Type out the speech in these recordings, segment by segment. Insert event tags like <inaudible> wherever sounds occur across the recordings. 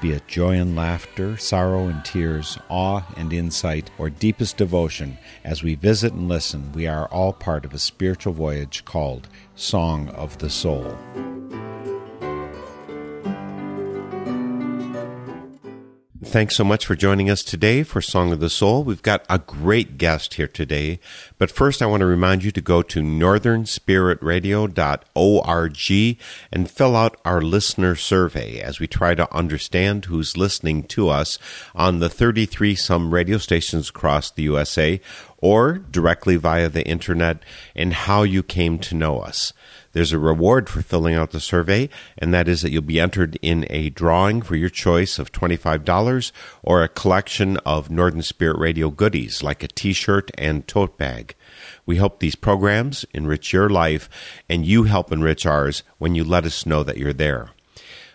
Be it joy and laughter, sorrow and tears, awe and insight, or deepest devotion, as we visit and listen, we are all part of a spiritual voyage called Song of the Soul. Thanks so much for joining us today for Song of the Soul. We've got a great guest here today. But first, I want to remind you to go to northernspiritradio.org and fill out our listener survey as we try to understand who's listening to us on the 33 some radio stations across the USA or directly via the internet and how you came to know us. There's a reward for filling out the survey, and that is that you'll be entered in a drawing for your choice of $25 or a collection of Northern Spirit Radio goodies like a t shirt and tote bag. We hope these programs enrich your life, and you help enrich ours when you let us know that you're there.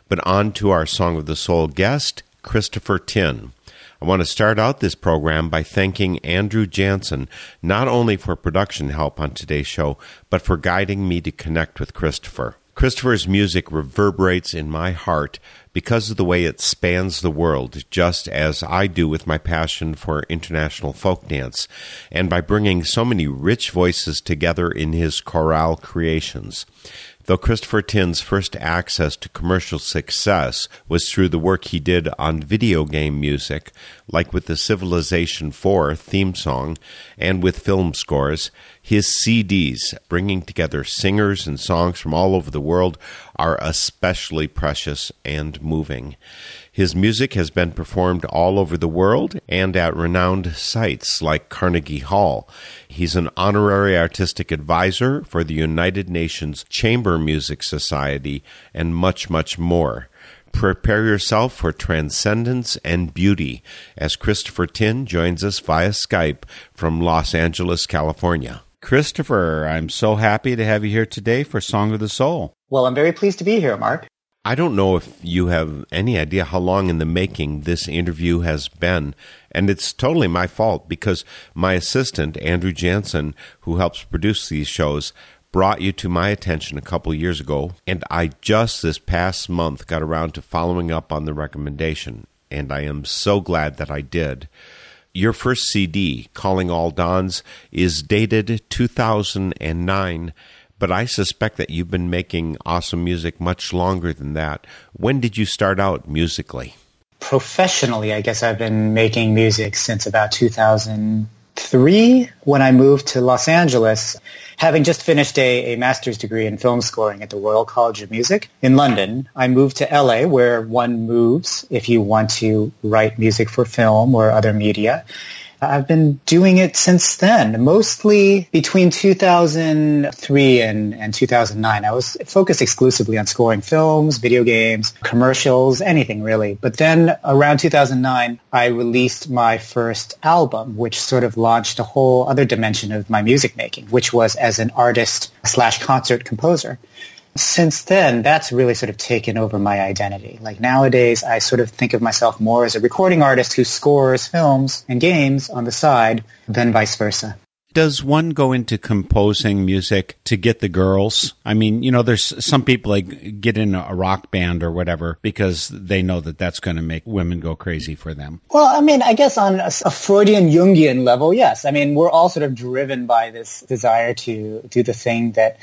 But on to our Song of the Soul guest, Christopher Tin. I want to start out this program by thanking Andrew Jansen not only for production help on today's show, but for guiding me to connect with Christopher. Christopher's music reverberates in my heart because of the way it spans the world, just as I do with my passion for international folk dance, and by bringing so many rich voices together in his chorale creations. Though Christopher Tin's first access to commercial success was through the work he did on video game music, like with the Civilization IV theme song and with film scores, his CDs, bringing together singers and songs from all over the world, are especially precious and moving. His music has been performed all over the world and at renowned sites like Carnegie Hall. He's an honorary artistic advisor for the United Nations Chamber Music Society and much, much more. Prepare yourself for transcendence and beauty as Christopher Tin joins us via Skype from Los Angeles, California. Christopher, I'm so happy to have you here today for Song of the Soul. Well, I'm very pleased to be here, Mark. I don't know if you have any idea how long in the making this interview has been. And it's totally my fault because my assistant, Andrew Jansen, who helps produce these shows, brought you to my attention a couple years ago. And I just this past month got around to following up on the recommendation. And I am so glad that I did. Your first CD, Calling All Dawns, is dated 2009 but I suspect that you've been making awesome music much longer than that. When did you start out musically? Professionally, I guess I've been making music since about 2003 when I moved to Los Angeles, having just finished a, a master's degree in film scoring at the Royal College of Music in London. I moved to LA where one moves if you want to write music for film or other media. I've been doing it since then, mostly between 2003 and, and 2009. I was focused exclusively on scoring films, video games, commercials, anything really. But then around 2009, I released my first album, which sort of launched a whole other dimension of my music making, which was as an artist slash concert composer since then, that's really sort of taken over my identity. Like nowadays, I sort of think of myself more as a recording artist who scores films and games on the side than vice versa. Does one go into composing music to get the girls? I mean, you know, there's some people like get in a rock band or whatever because they know that that's going to make women go crazy for them. Well, I mean, I guess on a, a Freudian Jungian level, yes. I mean, we're all sort of driven by this desire to do the thing that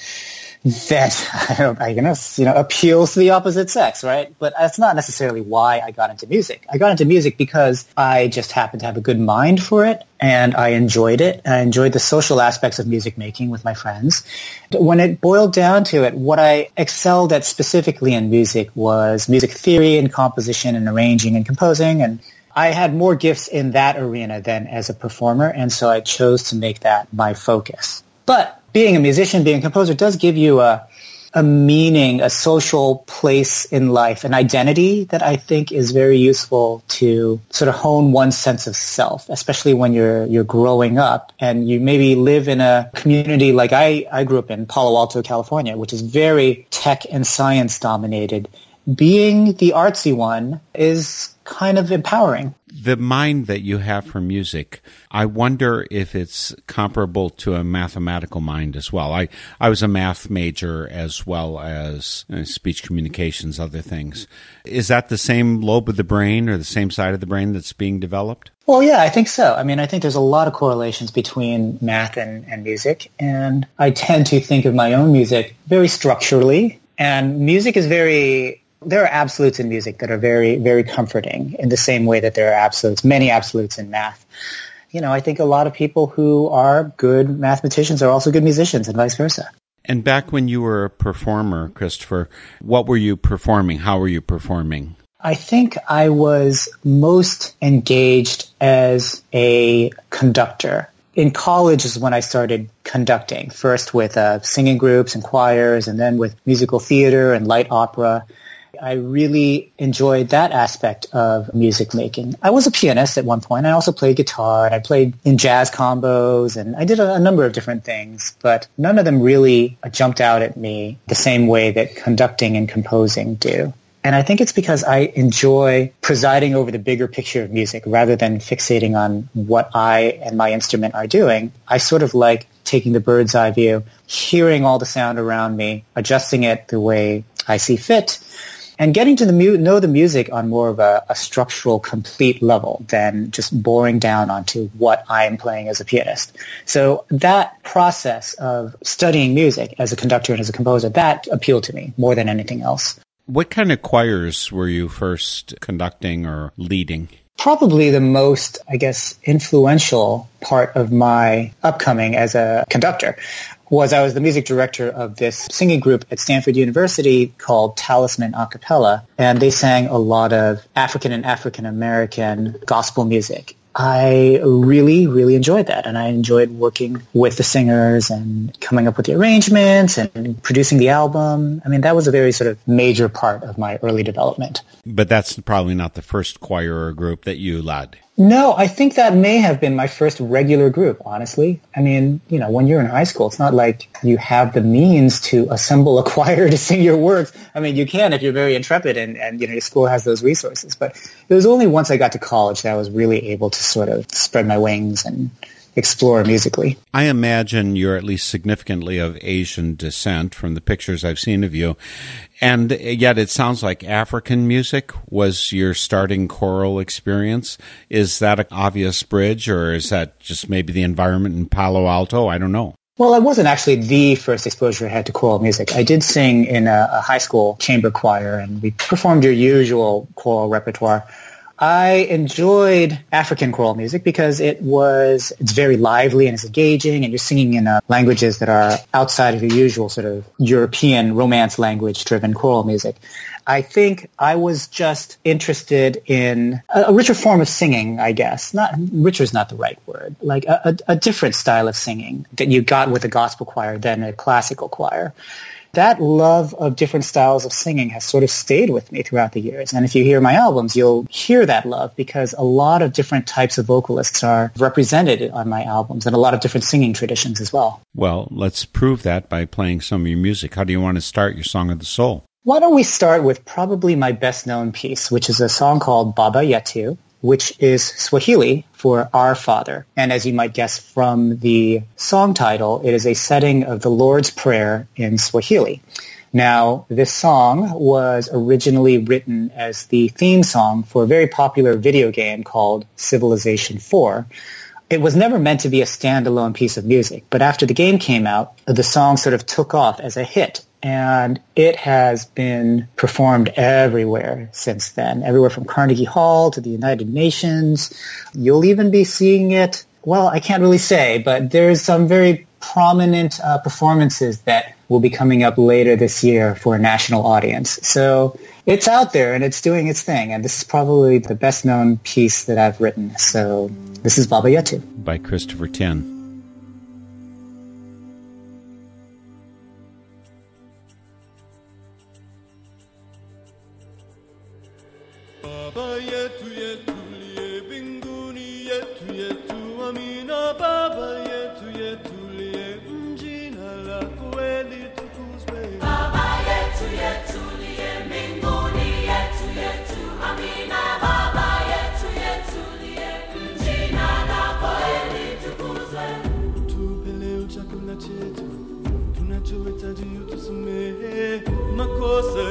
that <laughs> I guess you know appeals to the opposite sex, right? But that's not necessarily why I got into music. I got into music because I just happened to have a good mind for it, and I enjoyed it. I enjoyed the social aspects of music making with my friends. When it boiled down to it, what I excelled at specifically in music was music theory and composition and arranging and composing and I had more gifts in that arena than as a performer, and so I chose to make that my focus. But being a musician, being a composer does give you a, a meaning, a social place in life, an identity that I think is very useful to sort of hone one's sense of self, especially when you're you're growing up and you maybe live in a community like I, I grew up in Palo Alto, California, which is very tech and science dominated. Being the artsy one is kind of empowering. The mind that you have for music, I wonder if it's comparable to a mathematical mind as well. I, I was a math major as well as uh, speech communications, other things. Is that the same lobe of the brain or the same side of the brain that's being developed? Well, yeah, I think so. I mean, I think there's a lot of correlations between math and, and music, and I tend to think of my own music very structurally, and music is very there are absolutes in music that are very, very comforting in the same way that there are absolutes, many absolutes in math. You know, I think a lot of people who are good mathematicians are also good musicians and vice versa. And back when you were a performer, Christopher, what were you performing? How were you performing? I think I was most engaged as a conductor. In college is when I started conducting, first with uh, singing groups and choirs, and then with musical theater and light opera. I really enjoyed that aspect of music making. I was a pianist at one point. I also played guitar and I played in jazz combos and I did a, a, number of different things, but none of them really jumped out at me the same way that conducting and composing do. And I think it's because I enjoy presiding over the bigger picture of music rather than fixating on what I and my instrument are doing. I sort of like taking the bird's eye view, hearing all the sound around me, adjusting it the way I see fit, and getting to the mu- know the music on more of a, a, structural, complete level than just boring down onto what I'm playing as a pianist. So that process of studying music as a conductor and as a composer, that appealed to me more than anything else. What kind of choirs were you first conducting or leading? Probably the most, I guess, influential part of my upcoming as a conductor was I was the music director of this singing group at Stanford University called Talisman A Cappella, and they sang a lot of African and African American gospel music. I really, really enjoyed that. And I enjoyed working with the singers and coming up with the arrangements and producing the album. I mean, that was a very sort of major part of my early development. But that's probably not the first choir or group that you led. No, I think that may have been my first regular group, honestly. I mean, you know, when you're in high school, it's not like you have the means to assemble a <laughs> choir to sing your works. I mean, you can if you're very intrepid and, and you know, your school has those resources. But it was only once I got to college that I was really able to sort of spread my wings and explore musically. I imagine you're at least significantly of Asian descent from the pictures I've seen of you. And yet it sounds like African music was your starting choral experience. Is that an obvious bridge or is that just maybe the environment in Palo Alto? I don't know. Well, it wasn't actually the first exposure I had to choral music. I did sing in a, a high school chamber choir and we performed your usual choral repertoire. I enjoyed African choral music because it was, it's very lively and it's engaging and you're singing in uh, languages that are outside of your usual sort of European romance language driven choral music. I think I was just interested in a, a, richer form of singing, I guess. Not richer is not the right word. Like a, a, a different style of singing that you got with a gospel choir than a classical choir that love of different styles of singing has sort of stayed with me throughout the years. And if you hear my albums, you'll hear that love because a lot of different types of vocalists are represented on my albums and a lot of different singing traditions as well. Well, let's prove that by playing some of your music. How do you want to start your Song of the Soul? Why don't we start with probably my best known piece, which is a song called Baba Yetu which is Swahili for Our Father. And as you might guess from the song title, it is a setting of the Lord's Prayer in Swahili. Now, this song was originally written as the theme song for a very popular video game called Civilization 4. It was never meant to be a standalone piece of music, but after the game came out, the song sort of took off as a hit and it has been performed everywhere since then, everywhere from Carnegie Hall to the United Nations. You'll even be seeing it, well, I can't really say, but there's some very prominent uh, performances that will be coming up later this year for a national audience. So it's out there and it's doing its thing. And this is probably the best known piece that I've written. So this is Baba Yetu. By Christopher Tin. Makosa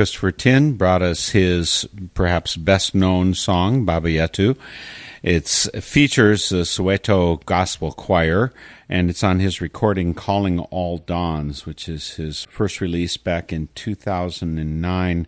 Christopher Tin brought us his perhaps best known song, Baba Yetu. It features the Soweto Gospel Choir, and it's on his recording Calling All Dawns, which is his first release back in 2009.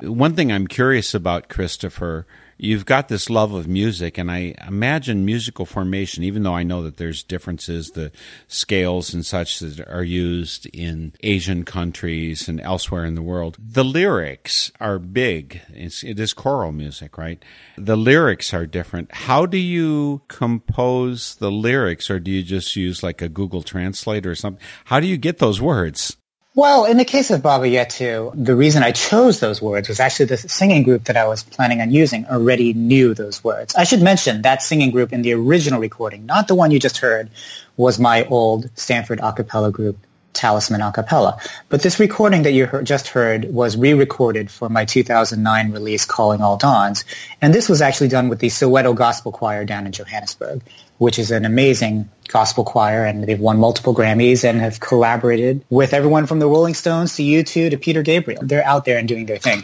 One thing I'm curious about, Christopher, you've got this love of music, and I imagine musical formation, even though I know that there's differences, the scales and such that are used in Asian countries and elsewhere in the world. The lyrics are big. It's, it is choral music, right? The lyrics are different. How do you compose the lyrics, or do you just use like a Google Translate or something? How do you get those words? Well, in the case of Baba Yetu, the reason I chose those words was actually the singing group that I was planning on using already knew those words. I should mention that singing group in the original recording, not the one you just heard, was my old Stanford a cappella group, Talisman a cappella. But this recording that you just heard was re-recorded for my 2009 release, Calling All Dawns. And this was actually done with the Soweto Gospel Choir down in Johannesburg, which is an amazing gospel choir, and they've won multiple Grammys and have collaborated with everyone from the Rolling Stones to U2 to Peter Gabriel. They're out there and doing their thing.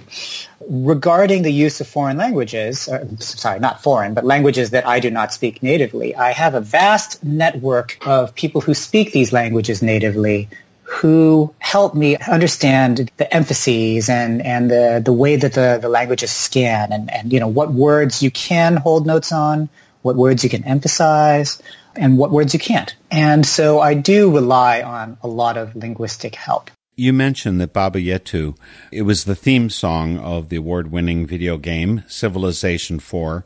Regarding the use of foreign languages, uh, sorry, not foreign, but languages that I do not speak natively, I have a vast network of people who speak these languages natively who help me understand the emphases and, and the, the way that the, the languages scan and, and, you know, what words you can hold notes on, what words you can emphasize, and what words you can't. And so I do rely on a lot of linguistic help. You mentioned that Baba Yetu, it was the theme song of the award winning video game Civilization 4.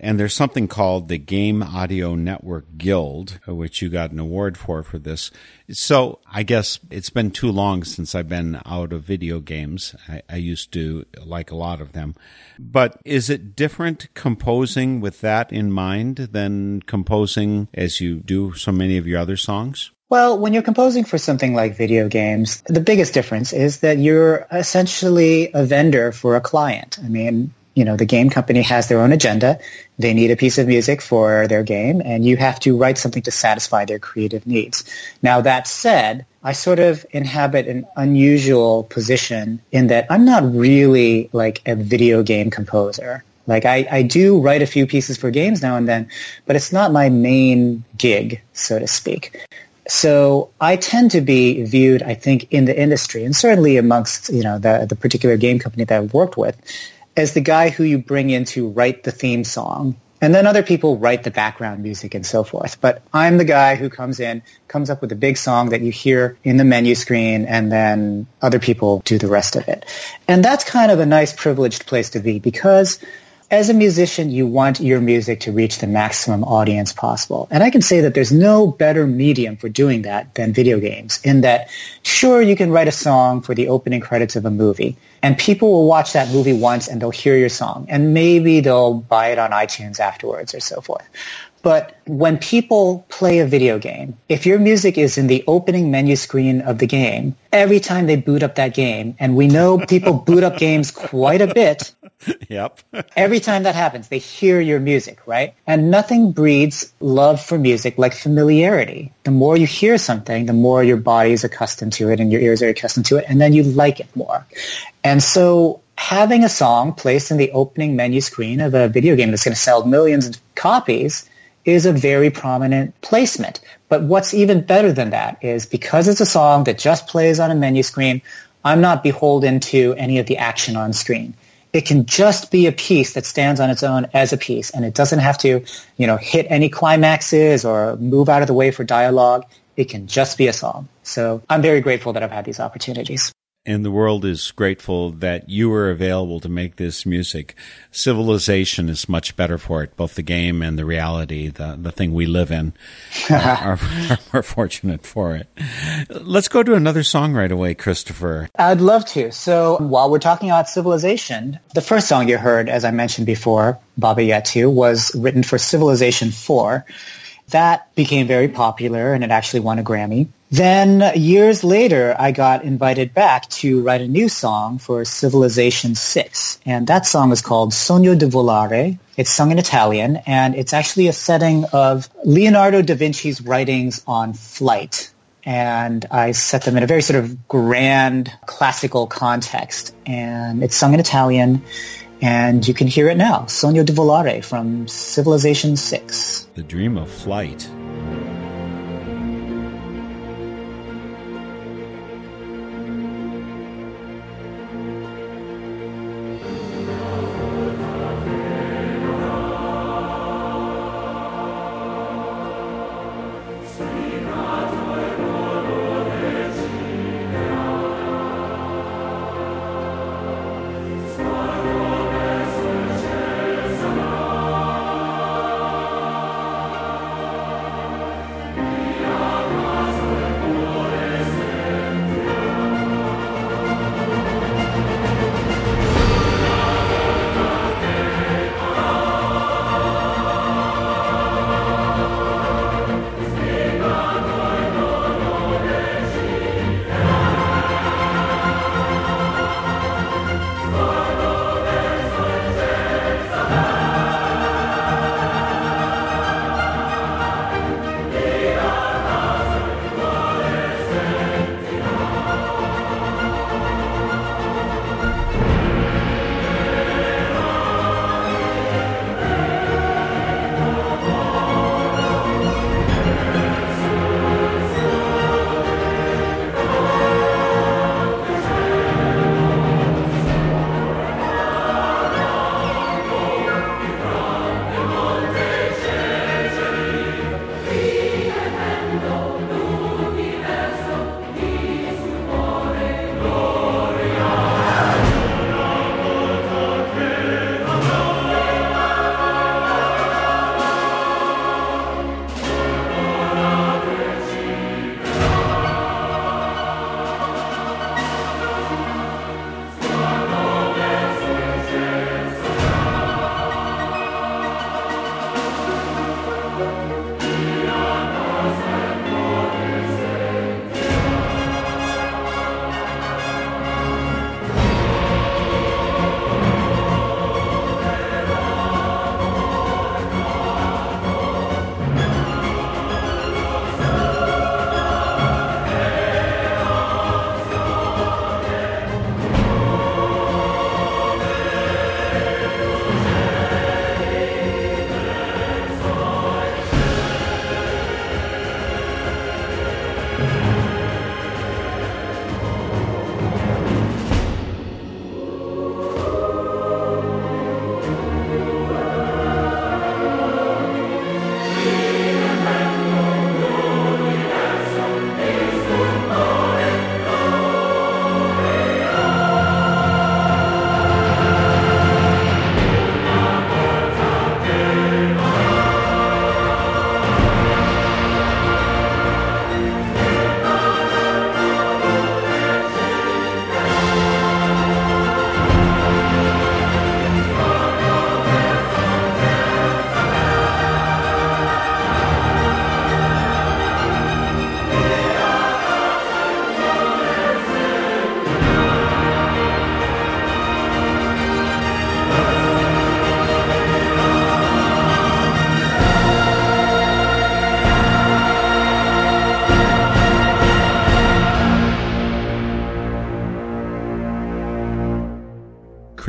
And there's something called the Game Audio Network Guild, uh, which you got an award for for this. So I guess it's been too long since I've been out of video games. I, I used to like a lot of them. But is it different composing with that in mind than composing as you do so many of your other songs? Well, when you're composing for something like video games, the biggest difference is that you're essentially a vendor for a client. I mean, you know, the game company has their own agenda. They need a piece of music for their game, and you have to write something to satisfy their creative needs. Now, that said, I sort of inhabit an unusual position in that I'm not really like a video game composer. Like I, I do write a few pieces for games now and then, but it's not my main gig, so to speak. So I tend to be viewed, I think, in the industry and certainly amongst, you know, the, the particular game company that I've worked with as the guy who you bring in to write the theme song. And then other people write the background music and so forth. But I'm the guy who comes in, comes up with a big song that you hear in the menu screen, and then other people do the rest of it. And that's kind of a nice privileged place to be because as a musician, you want your music to reach the maximum audience possible. And I can say that there's no better medium for doing that than video games in that, sure, you can write a song for the opening credits of a movie and people will watch that movie once and they'll hear your song and maybe they'll buy it on iTunes afterwards or so forth. But when people play a video game, if your music is in the opening menu screen of the game, every time they boot up that game, and we know people boot up games quite a bit, <laughs> Yep. <laughs> every time that happens, they hear your music, right? And nothing breeds love for music like familiarity. The more you hear something, the more your body is accustomed to it and your ears are accustomed to it, and then you like it more. And so having a song placed in the opening menu screen of a video game that's going to sell millions of copies is a very prominent placement. But what's even better than that is because it's a song that just plays on a menu screen, I'm not beholden to any of the action on screen. It can just be a piece that stands on its own as a piece, and it doesn't have to, you know, hit any climaxes or move out of the way for dialogue. It can just be a song. So I'm very grateful that I've had these opportunities. And the world is grateful that you were available to make this music. Civilization is much better for it. Both the game and the reality, the, the thing we live in, <laughs> uh, are, <laughs> are, are more fortunate for it. Let's go to another song right away, Christopher. I'd love to. So while we're talking about civilization, the first song you heard, as I mentioned before, Baba Yetu, was written for Civilization 4. That became very popular and it actually won a Grammy. Then years later, I got invited back to write a new song for Civilization 6. And that song is called Sogno di Volare. It's sung in Italian and it's actually a setting of Leonardo da Vinci's writings on flight and I set them in a very sort of grand classical context. And it's sung in Italian, and you can hear it now. Sogno di Volare from Civilization 6. The Dream of Flight.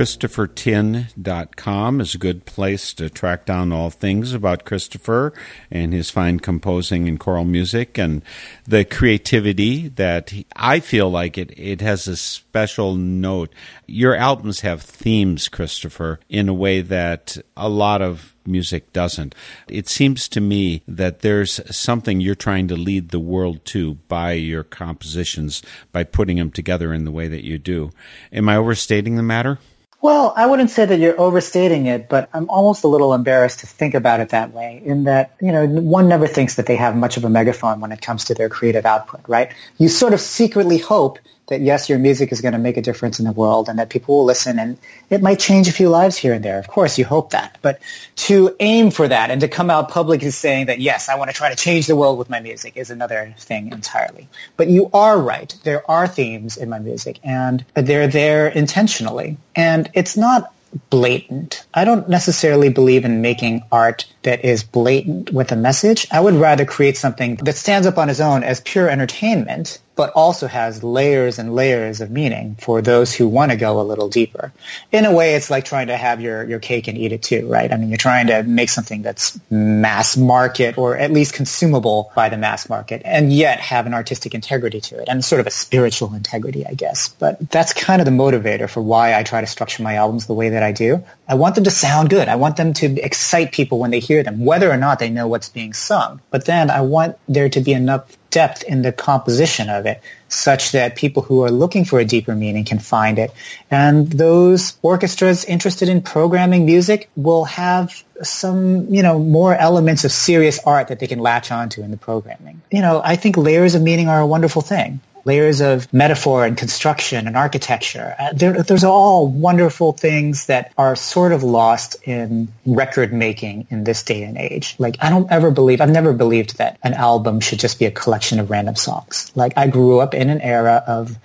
ChristopherTin.com is a good place to track down all things about Christopher and his fine composing and choral music and the creativity that he, I feel like it, it has a special note. Your albums have themes, Christopher, in a way that a lot of music doesn't. It seems to me that there's something you're trying to lead the world to by your compositions, by putting them together in the way that you do. Am I overstating the matter? Well, I wouldn't say that you're overstating it, but I'm almost a little embarrassed to think about it that way in that, you know, one never thinks that they have much of a megaphone when it comes to their creative output, right? You sort of secretly hope that yes, your music is going to make a difference in the world and that people will listen and it might change a few lives here and there. Of course, you hope that. But to aim for that and to come out publicly saying that yes, I want to try to change the world with my music is another thing entirely. But you are right. There are themes in my music and they're there intentionally. And it's not blatant. I don't necessarily believe in making art that is blatant with a message. I would rather create something that stands up on its own as pure entertainment, but also has layers and layers of meaning for those who want to go a little deeper. In a way, it's like trying to have your, your cake and eat it too, right? I mean, you're trying to make something that's mass market or at least consumable by the mass market and yet have an artistic integrity to it and sort of a spiritual integrity, I guess. But that's kind of the motivator for why I try to structure my albums the way that I do. I want them to sound good. I want them to excite people when they hear them, whether or not they know what's being sung. But then I want there to be enough depth in the composition of it such that people who are looking for a deeper meaning can find it. And those orchestras interested in programming music will have some, you know, more elements of serious art that they can latch onto in the programming. You know, I think layers of meaning are a wonderful thing layers of metaphor and construction and architecture. Uh, there, those are all wonderful things that are sort of lost in record making in this day and age. Like, I don't ever believe, I've never believed that an album should just be a collection of random songs. Like, I grew up in an era of,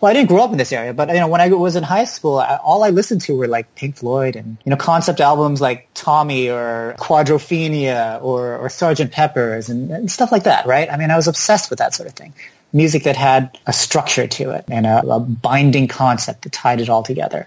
well, I didn't grow up in this area, but you know, when I was in high school, I, all I listened to were like Pink Floyd and you know concept albums like Tommy or Quadrophenia or or Sgt. Pepper's and, and stuff like that, right? I mean, I was obsessed with that sort of thing music that had a structure to it and a, a, binding concept that tied it all together.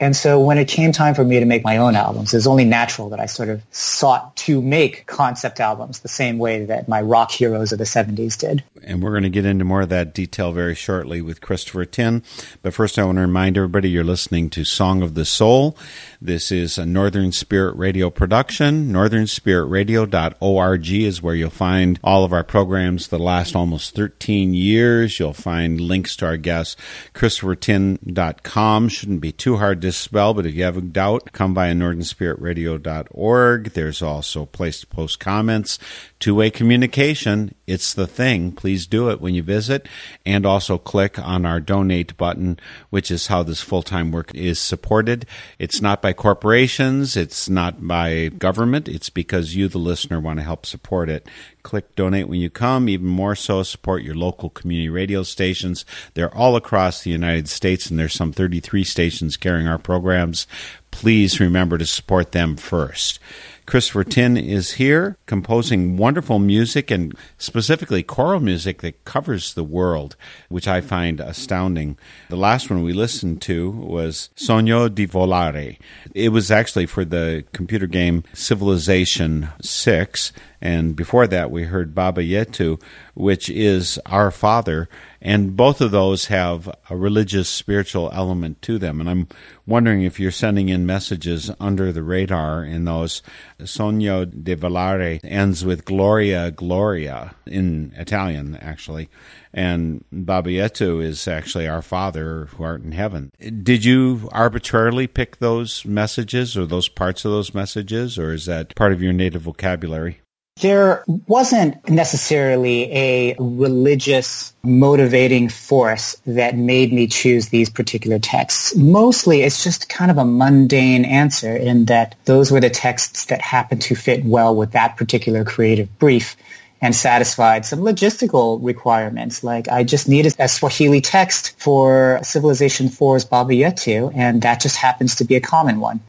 And so when it came time for me to make my own albums, it was only natural that I sort of sought to make concept albums the same way that my rock heroes of the 70s did. And we're going to get into more of that detail very shortly with Christopher Tin. But first, I want to remind everybody you're listening to Song of the Soul. This is a Northern Spirit Radio production. NorthernSpiritRadio.org is where you'll find all of our programs the last almost 13 years. You'll find links to our guests. ChristopherTin.com shouldn't be too hard to spell, but if you have a doubt, come by NorthernSpiritRadio.org. There's also a place to post comments. Two way communication, it's the thing. Please do it when you visit. And also click on our donate button, which is how this full time work is supported. It's not by corporations, it's not by government, it's because you, the listener, want to help support it. Click donate when you come. Even more so, support your local community radio stations. They're all across the United States, and there's some 33 stations carrying our programs. Please remember to support them first. Christopher Tin is here composing wonderful music and specifically choral music that covers the world, which I find astounding. The last one we listened to was Sogno di Volare. It was actually for the computer game Civilization 6. And before that, we heard Baba Yetu, which is Our Father. And both of those have a religious, spiritual element to them. And I'm wondering if you're sending in messages under the radar in those. Sogno di Volare ends with Gloria, Gloria in Italian, actually. And Baba Yetu is actually our Father who art in heaven. Did you arbitrarily pick those messages or those parts of those messages, or is that part of your native vocabulary? There wasn't necessarily a religious motivating force that made me choose these particular texts. Mostly it's just kind of a mundane answer in that those were the texts that happened to fit well with that particular creative brief and satisfied some logistical requirements. Like I just needed a Swahili text for Civilization 4's Baba Yetu, and that just happens to be a common one.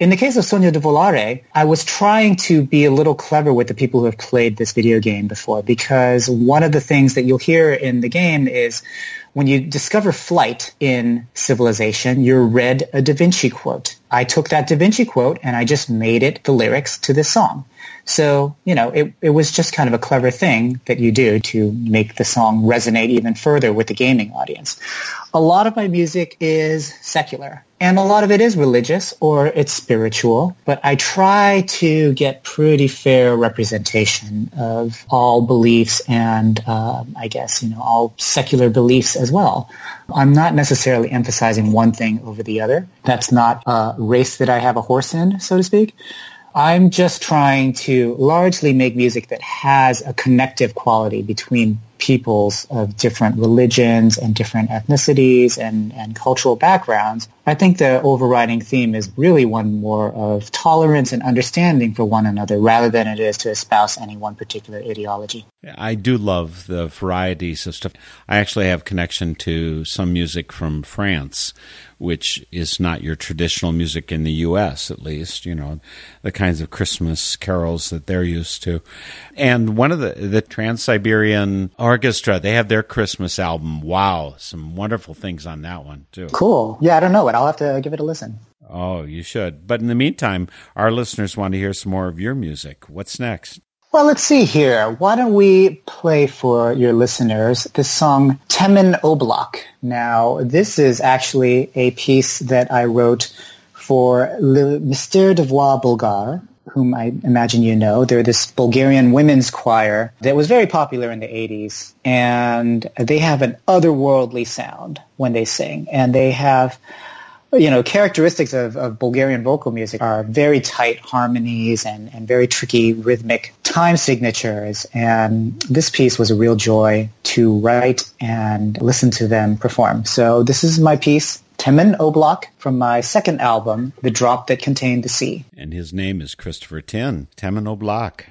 In the case of Sogno di Volare, I was trying to be a little clever with the people who have played this video game before because one of the things that you'll hear in the game is when you discover flight in civilization, you're read a Da Vinci quote. I took that Da Vinci quote and I just made it the lyrics to this song. So, you know, it, it was just kind of a clever thing that you do to make the song resonate even further with the gaming audience. A lot of my music is secular and a lot of it is religious or it's spiritual, but I try to get pretty fair representation of all beliefs and um, I guess, you know, all secular beliefs as well. I'm not necessarily emphasizing one thing over the other. That's not a race that I have a horse in, so to speak. I'm just trying to largely make music that has a connective quality between peoples of different religions and different ethnicities and, and cultural backgrounds. I think the overriding theme is really one more of tolerance and understanding for one another rather than it is to espouse any one particular ideology. I do love the varieties of stuff. I actually have connection to some music from France, which is not your traditional music in the U.S. At least, you know, the kinds of Christmas carols that they're used to. And one of the the Trans Siberian Orchestra, they have their Christmas album. Wow, some wonderful things on that one too. Cool. Yeah, I don't know it. I'll have to give it a listen. Oh, you should. But in the meantime, our listeners want to hear some more of your music. What's next? Well, let's see here. Why don't we play for your listeners the song Temen Oblak? Now, this is actually a piece that I wrote for Le Mystère des Voix Bulgares, whom I imagine you know. They're this Bulgarian women's choir that was very popular in the 80s. And they have an otherworldly sound when they sing. And they have you know, characteristics of, of Bulgarian vocal music are very tight harmonies and, and very tricky rhythmic time signatures. And this piece was a real joy to write and listen to them perform. So this is my piece, Temen Oblak, from my second album, The Drop That Contained the Sea. And his name is Christopher Tin, Temen Oblak.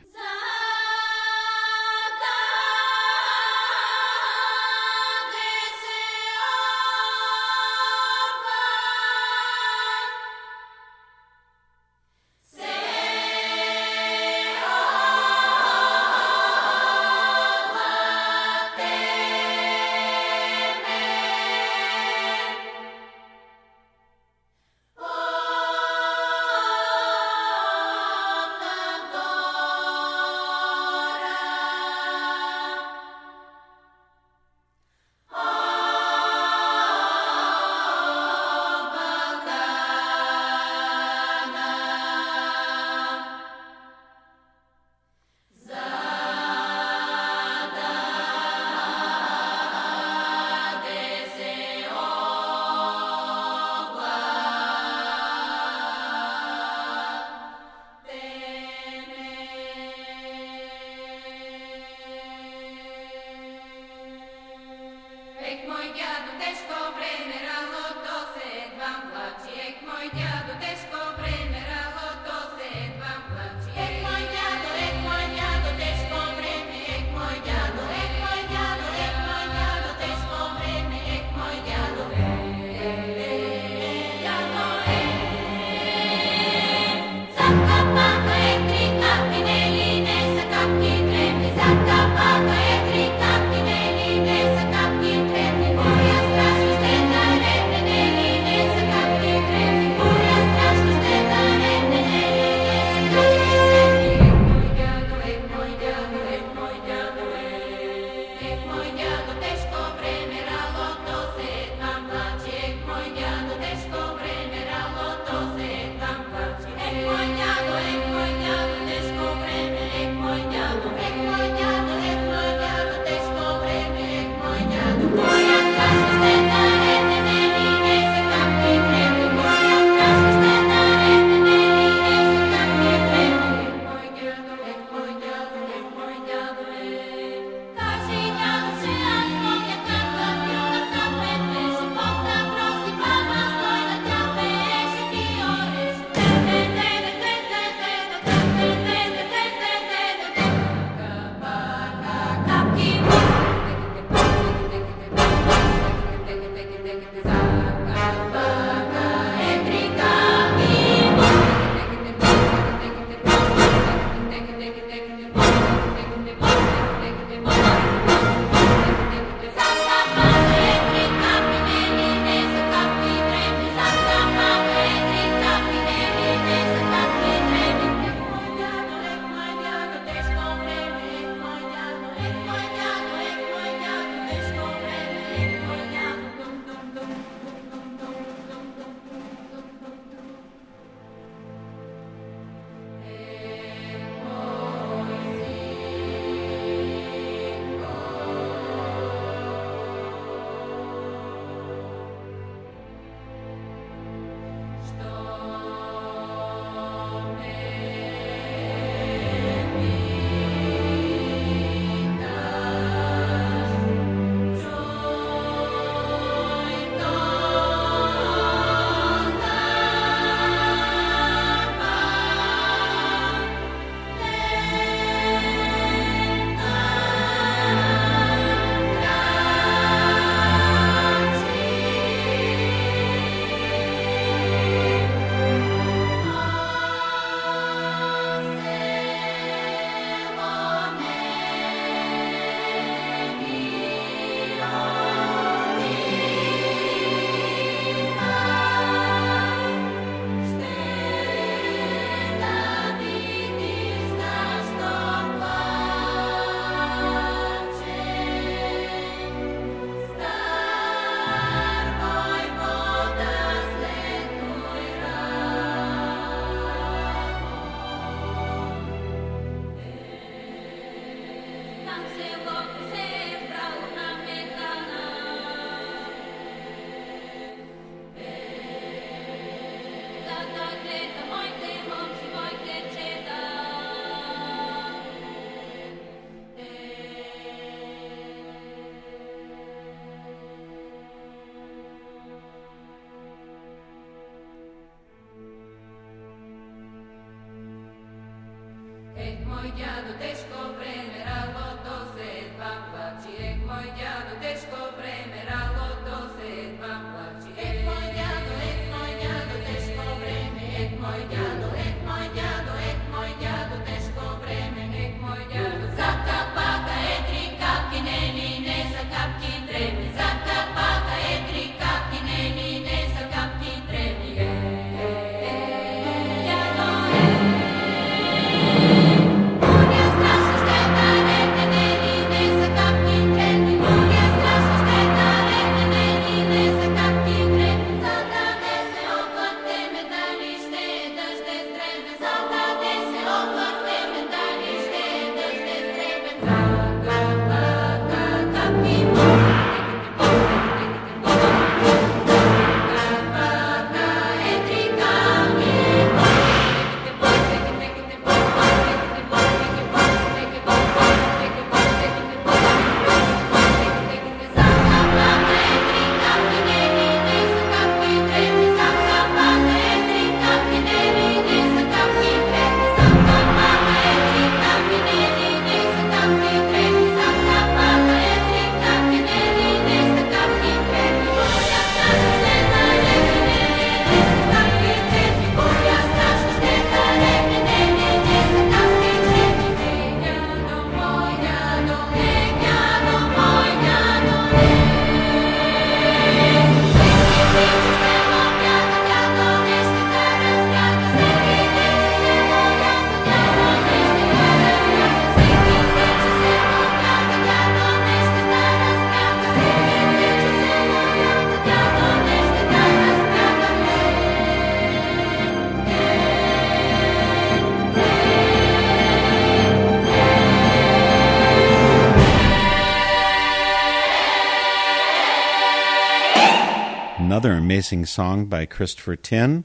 Another amazing song by Christopher Tin.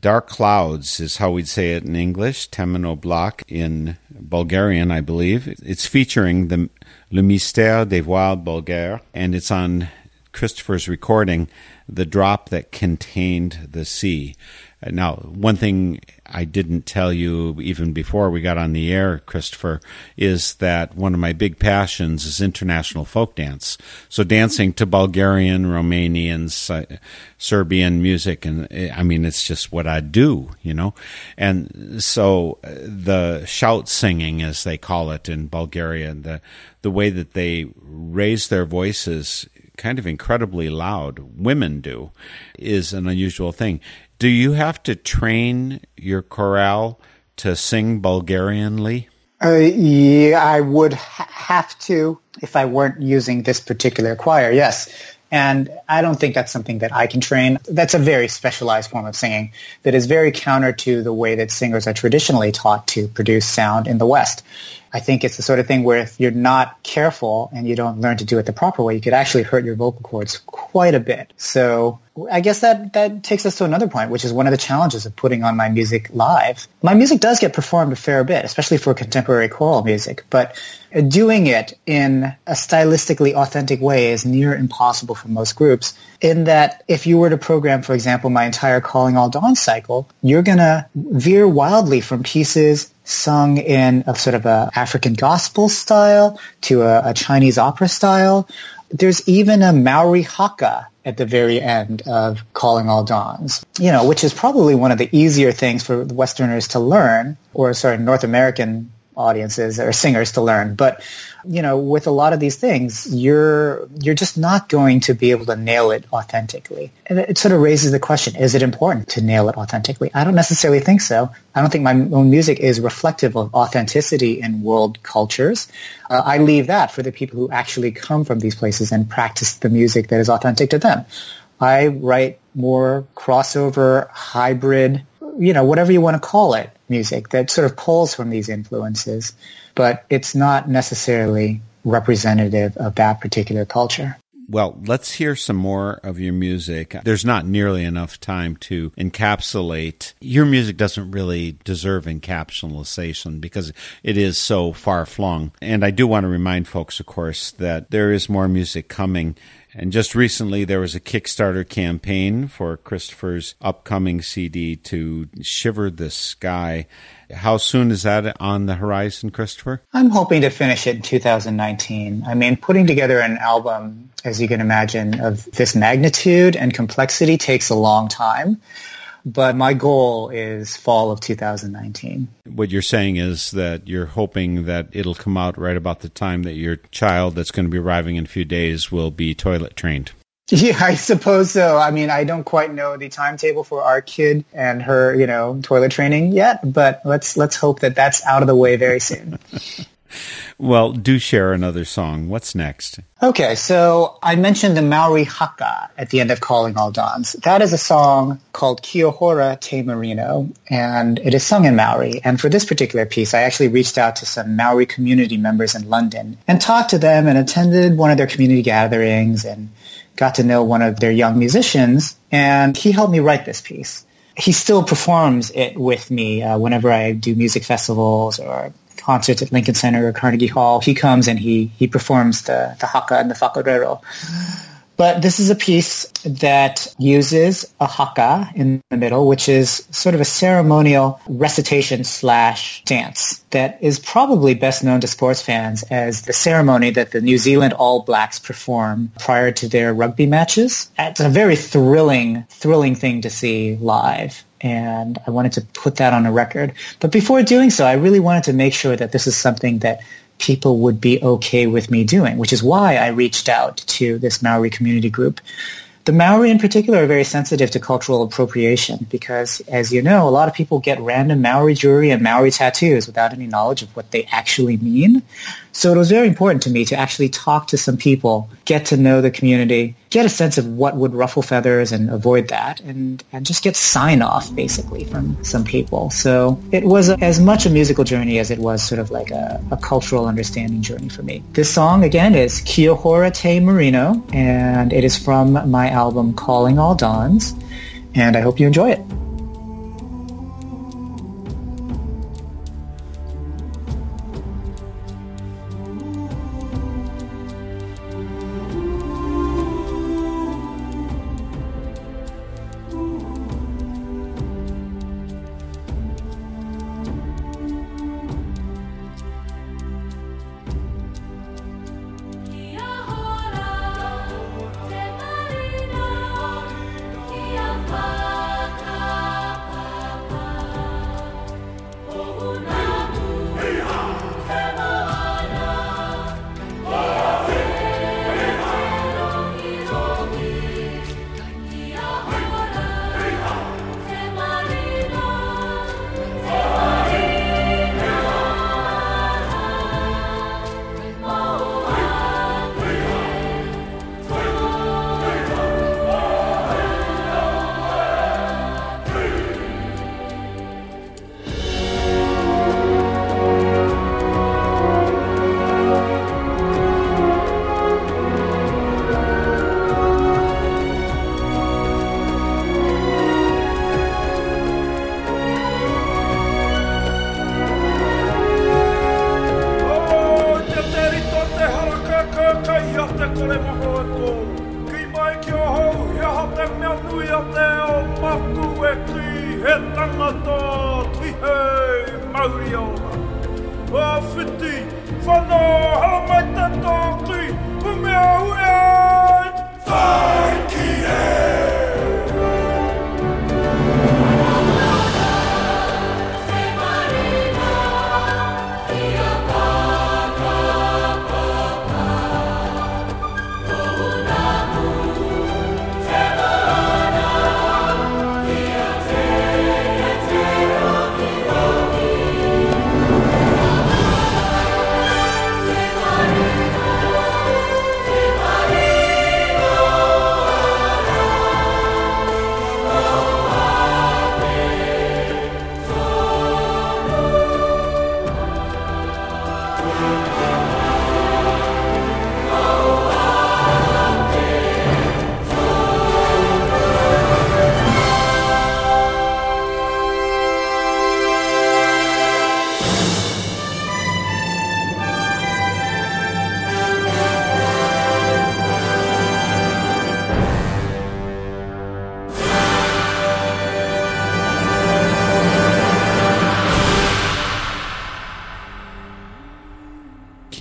Dark Clouds is how we'd say it in English, Temen Oblak in Bulgarian, I believe. It's featuring the Le Mystère des Voix Bulgares, and it's on Christopher's recording, The Drop That Contained the Sea. Now, one thing I didn't tell you even before we got on the air, Christopher, is that one of my big passions is international folk dance. So dancing to Bulgarian, Romanian, Serbian music, and uh, I mean, it's just what I do, you know. And so uh, the shout singing, as they call it in Bulgaria, the the way that they raise their voices kind of incredibly loud, women do, is an unusual thing. Do you have to train your chorale to sing Bulgarianly? Uh, yeah, I would ha- have to if I weren't using this particular choir. Yes. And I don't think that's something that I can train. That's a very specialized form of singing that is very counter to the way that singers are traditionally taught to produce sound in the West. I think it's the sort of thing where if you're not careful and you don't learn to do it the proper way, you could actually hurt your vocal cords quite a bit. So I guess that, that takes us to another point, which is one of the challenges of putting on my music live. My music does get performed a fair bit, especially for contemporary choral music, but doing it in a stylistically authentic way is near impossible for most groups in that if you were to program, for example, my entire Calling All Dawn cycle, you're going to veer wildly from pieces sung in a sort of a African gospel style to a, a Chinese opera style. There's even a Maori haka at the very end of Calling All Dawns, you know, which is probably one of the easier things for Westerners to learn, or sorry, North American audiences or singers to learn. But you know, with a lot of these things, you're you're just not going to be able to nail it authentically. And it, sort of raises the question: Is it important to nail it authentically? I don't necessarily think so. I don't think my own music is reflective of authenticity in world cultures. Uh, I leave that for the people who actually come from these places and practice the music that is authentic to them. I write more crossover, hybrid, you know, whatever you want to call it, music that sort of pulls from these influences, but it's not necessarily representative of that particular culture. Well, let's hear some more of your music. There's not nearly enough time to encapsulate. Your music doesn't really deserve encapsulation because it is so far flung. And I do want to remind folks, of course, that there is more music coming And just recently, there was a Kickstarter campaign for Christopher's upcoming CD to Shiver the Sky. How soon is that on the horizon, Christopher? I'm hoping to finish it in 2019. I mean, putting together an album, as you can imagine, of this magnitude and complexity takes a long time. But my goal is fall of 2019. What you're saying is that you're hoping that it'll come out right about the time that your child that's going to be arriving in a few days will be toilet trained. Yeah, I suppose so. I mean, I don't quite know the timetable for our kid and her, you know, toilet training yet, but let's let's hope that that's out of the way very soon. <laughs> Well, do share another song. What's next? Okay, so I mentioned the Maori haka at the end of Calling All Dawns. That is a song called Kia Hora Te Marino, and it is sung in Maori. And for this particular piece, I actually reached out to some Maori community members in London and talked to them and attended one of their community gatherings and got to know one of their young musicians, and he helped me write this piece. He still performs it with me uh, whenever I do music festivals or concerts at Lincoln Center or Carnegie Hall. He comes and he he performs the the haka and the whaikorero. But this is a piece that uses a haka in the middle, which is sort of a ceremonial recitation slash dance that is probably best known to sports fans as the ceremony that the New Zealand All Blacks perform prior to their rugby matches. It's a very thrilling, thrilling thing to see live and I wanted to put that on a record. But before doing so, I really wanted to make sure that this is something that people would be okay with me doing, which is why I reached out to this Maori community group. The Maori in particular are very sensitive to cultural appropriation because, as you know, a lot of people get random Maori jewelry and Maori tattoos without any knowledge of what they actually mean. So it was very important to me to actually talk to some people, get to know the community, get a sense of what would ruffle feathers and avoid that, and, and just get sign off basically from some people. So it was as much a musical journey as it was sort of like a, a cultural understanding journey for me. This song again is Kia Hora Te Marino, and it is from my album Calling All Dawns, and I hope you enjoy it.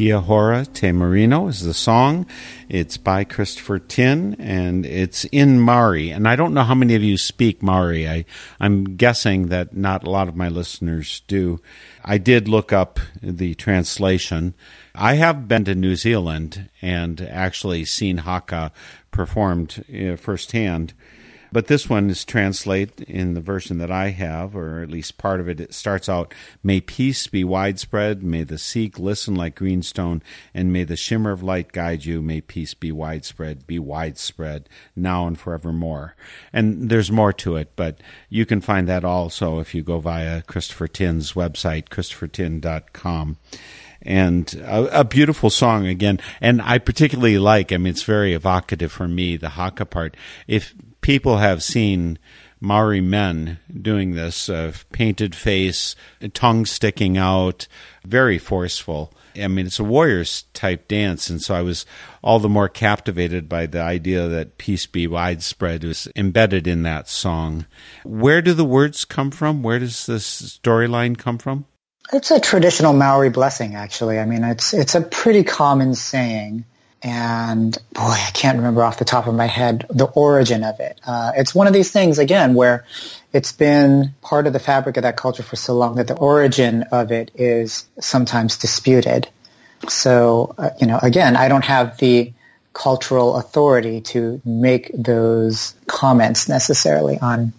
Kia Hora Te Marino is the song. It's by Christopher Tin and it's in Maori. And I don't know how many of you speak Maori. I, I'm guessing that not a lot of my listeners do. I did look up the translation. I have been to New Zealand and actually seen Haka performed uh, firsthand. But this one is translate in the version that I have, or at least part of it. It starts out, May peace be widespread, may the sea glisten like greenstone, and may the shimmer of light guide you. May peace be widespread, be widespread, now and forevermore. And there's more to it, but you can find that also if you go via Christopher Tin's website, christophertin.com and a, a, beautiful song again. And I particularly like. I mean, it's very evocative for me. The haka part. If people have seen Maori men doing this, uh, painted face, tongue sticking out, very forceful. I mean, it's a warriors type dance, and so I was all the more captivated by the idea that peace be widespread was embedded in that song. Where do the words come from? Where does this storyline come from? It's a traditional Maori blessing, actually. I mean, it's it's a pretty common saying, and boy, I can't remember off the top of my head the origin of it. Uh, it's one of these things again where it's been part of the fabric of that culture for so long that the origin of it is sometimes disputed. So, uh, you know, again, I don't have the cultural authority to make those comments necessarily on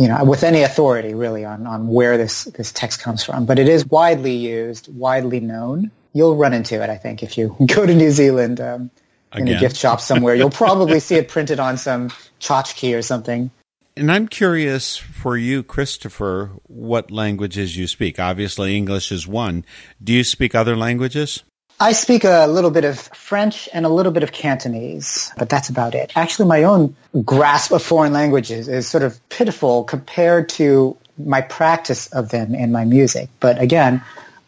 you know, with any authority really on, on where this, this text comes from. But it is widely used, widely known. You'll run into it, I think, if you <laughs> go to New Zealand um, in Again. a gift shop somewhere. You'll probably <laughs> see it printed on some tchotchke or something. And I'm curious for you, Christopher, what languages you speak. Obviously, English is one. Do you speak other languages? I speak a little bit of French and a little bit of Cantonese, but that's about it. Actually, my own grasp of foreign languages is sort of pitiful compared to my practice of them in my music. But again,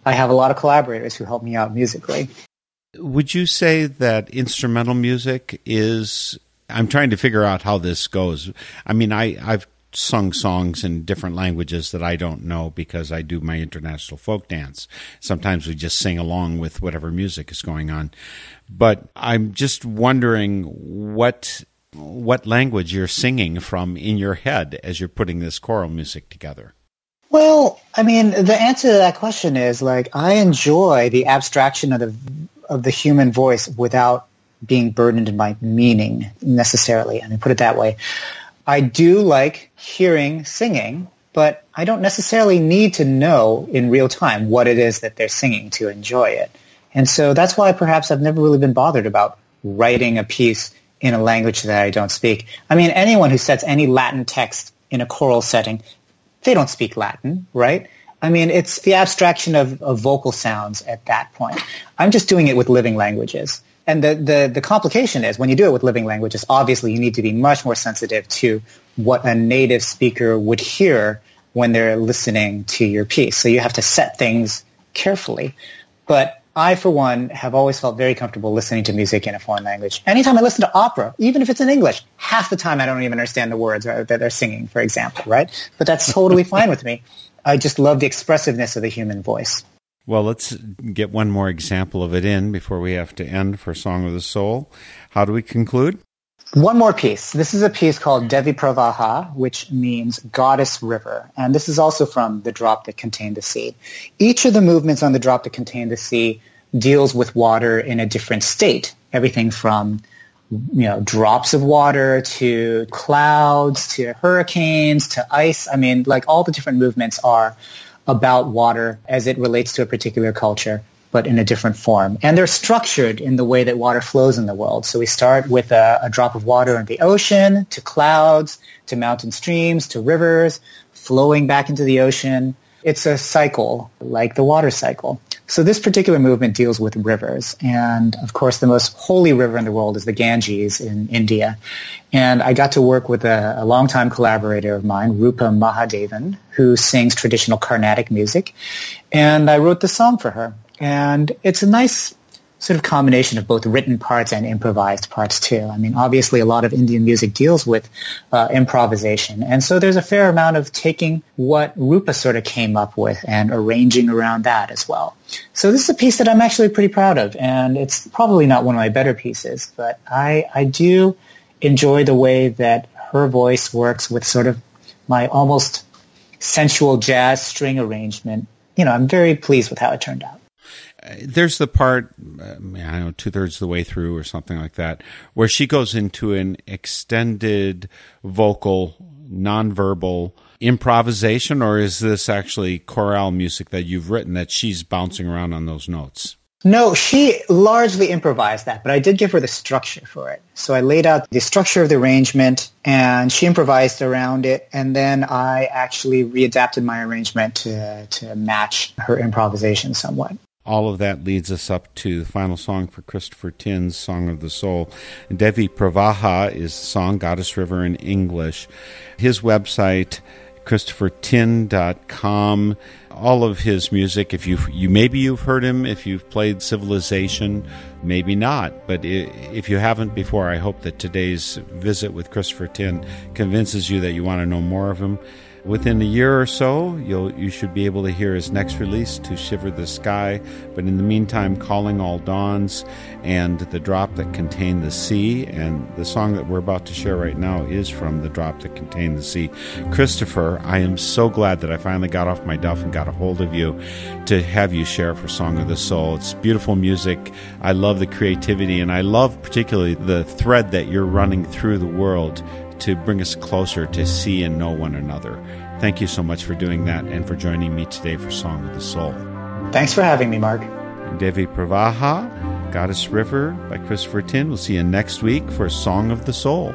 I have a lot of collaborators who help me out musically. Would you say that instrumental music is? I'm trying to figure out how this goes. I mean, I, I've sung songs in different languages that I don't know because I do my international folk dance. Sometimes we just sing along with whatever music is going on. But I'm just wondering what what language you're singing from in your head as you're putting this choral music together. Well, I mean, the answer to that question is like I enjoy the abstraction of the of the human voice without being burdened by meaning necessarily. I mean, put it that way. I do like hearing singing, but I don't necessarily need to know in real time what it is that they're singing to enjoy it. And so that's why perhaps I've never really been bothered about writing a piece in a language that I don't speak. I mean, anyone who sets any Latin text in a choral setting, they don't speak Latin, right? I mean, it's the abstraction of, of vocal sounds at that point. I'm just doing it with living languages. And the, the, the complication is when you do it with living languages, obviously you need to be much more sensitive to what a native speaker would hear when they're listening to your piece. So you have to set things carefully. But I, for one, have always felt very comfortable listening to music in a foreign language. Anytime I listen to opera, even if it's in English, half the time I don't even understand the words that they're singing, for example, right? But that's totally fine with me. I just love the expressiveness of the human voice. Well, let's get one more example of it in before we have to end for Song of the Soul. How do we conclude? One more piece. This is a piece called Devi Pravaha, which means goddess river. And this is also from the drop that contained the sea. Each of the movements on the drop that contained the sea deals with water in a different state. Everything from you know, drops of water to clouds to hurricanes to ice. I mean, like all the different movements are about water as it relates to a particular culture, but in a different form. And they're structured in the way that water flows in the world. So we start with a, a drop of water in the ocean to clouds to mountain streams to rivers flowing back into the ocean. It's a cycle like the water cycle. So this particular movement deals with rivers. And of course, the most holy river in the world is the Ganges in India. And I got to work with a, a longtime collaborator of mine, Rupa Mahadevan, who sings traditional Carnatic music. And I wrote the song for her. And it's a nice sort of combination of both written parts and improvised parts too. I mean, obviously a lot of Indian music deals with uh, improvisation. And so there's a fair amount of taking what Rupa sort of came up with and arranging around that as well. So this is a piece that I'm actually pretty proud of. And it's probably not one of my better pieces, but I, I do enjoy the way that her voice works with sort of my almost sensual jazz string arrangement. You know, I'm very pleased with how it turned out there's the part uh, I don't know two thirds of the way through or something like that where she goes into an extended vocal nonverbal improvisation or is this actually chorale music that you've written that she's bouncing around on those notes no, she largely improvised that, but I did give her the structure for it. So I laid out the structure of the arrangement and she improvised around it and then I actually readapted my arrangement to, to match her improvisation somewhat all of that leads us up to the final song for Christopher Tin's Song of the Soul. Devi Pravaha is the song, Goddess River in English. His website, christophertin.com. All of his music, if you you maybe you've heard him, if you've played Civilization, maybe not. But if you haven't before, I hope that today's visit with Christopher Tin convinces you that you want to know more of him. Within a year or so, you'll, you should be able to hear his next release, To Shiver the Sky. But in the meantime, Calling All Dawns and The Drop That Contained the Sea. And the song that we're about to share right now is from The Drop That Contained the Sea. Christopher, I am so glad that I finally got off my duff and got a hold of you to have you share for Song of the Soul. It's beautiful music. I love the creativity, and I love particularly the thread that you're running through the world to bring us closer to see and know one another. Thank you so much for doing that and for joining me today for Song of the Soul. Thanks for having me, Mark. Devi Pravaha, Goddess River by Christopher Tin. We'll see you next week for Song of the Soul.